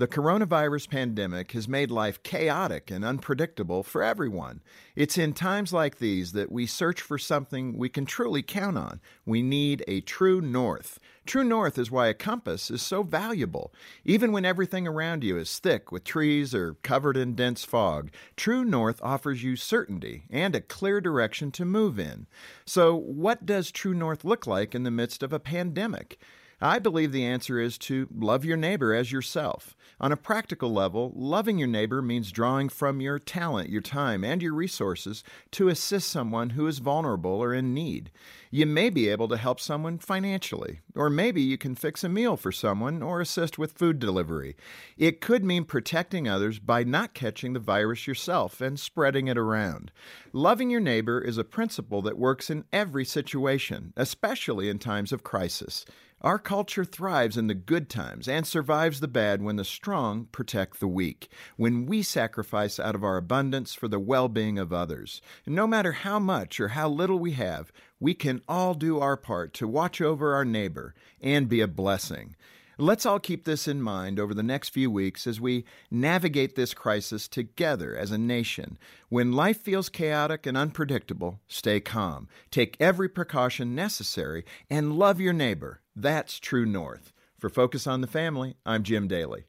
The coronavirus pandemic has made life chaotic and unpredictable for everyone. It's in times like these that we search for something we can truly count on. We need a true north. True north is why a compass is so valuable. Even when everything around you is thick with trees or covered in dense fog, True North offers you certainty and a clear direction to move in. So, what does True North look like in the midst of a pandemic? I believe the answer is to love your neighbor as yourself. On a practical level, loving your neighbor means drawing from your talent, your time, and your resources to assist someone who is vulnerable or in need. You may be able to help someone financially, or maybe you can fix a meal for someone or assist with food delivery. It could mean protecting others by not catching the virus yourself and spreading it around. Loving your neighbor is a principle that works in every situation, especially in times of crisis. Our culture thrives in the good times and survives the bad when the strong protect the weak, when we sacrifice out of our abundance for the well being of others. No matter how much or how little we have, we can all do our part to watch over our neighbor and be a blessing. Let's all keep this in mind over the next few weeks as we navigate this crisis together as a nation. When life feels chaotic and unpredictable, stay calm, take every precaution necessary, and love your neighbor. That's true north. For Focus on the Family, I'm Jim Daly.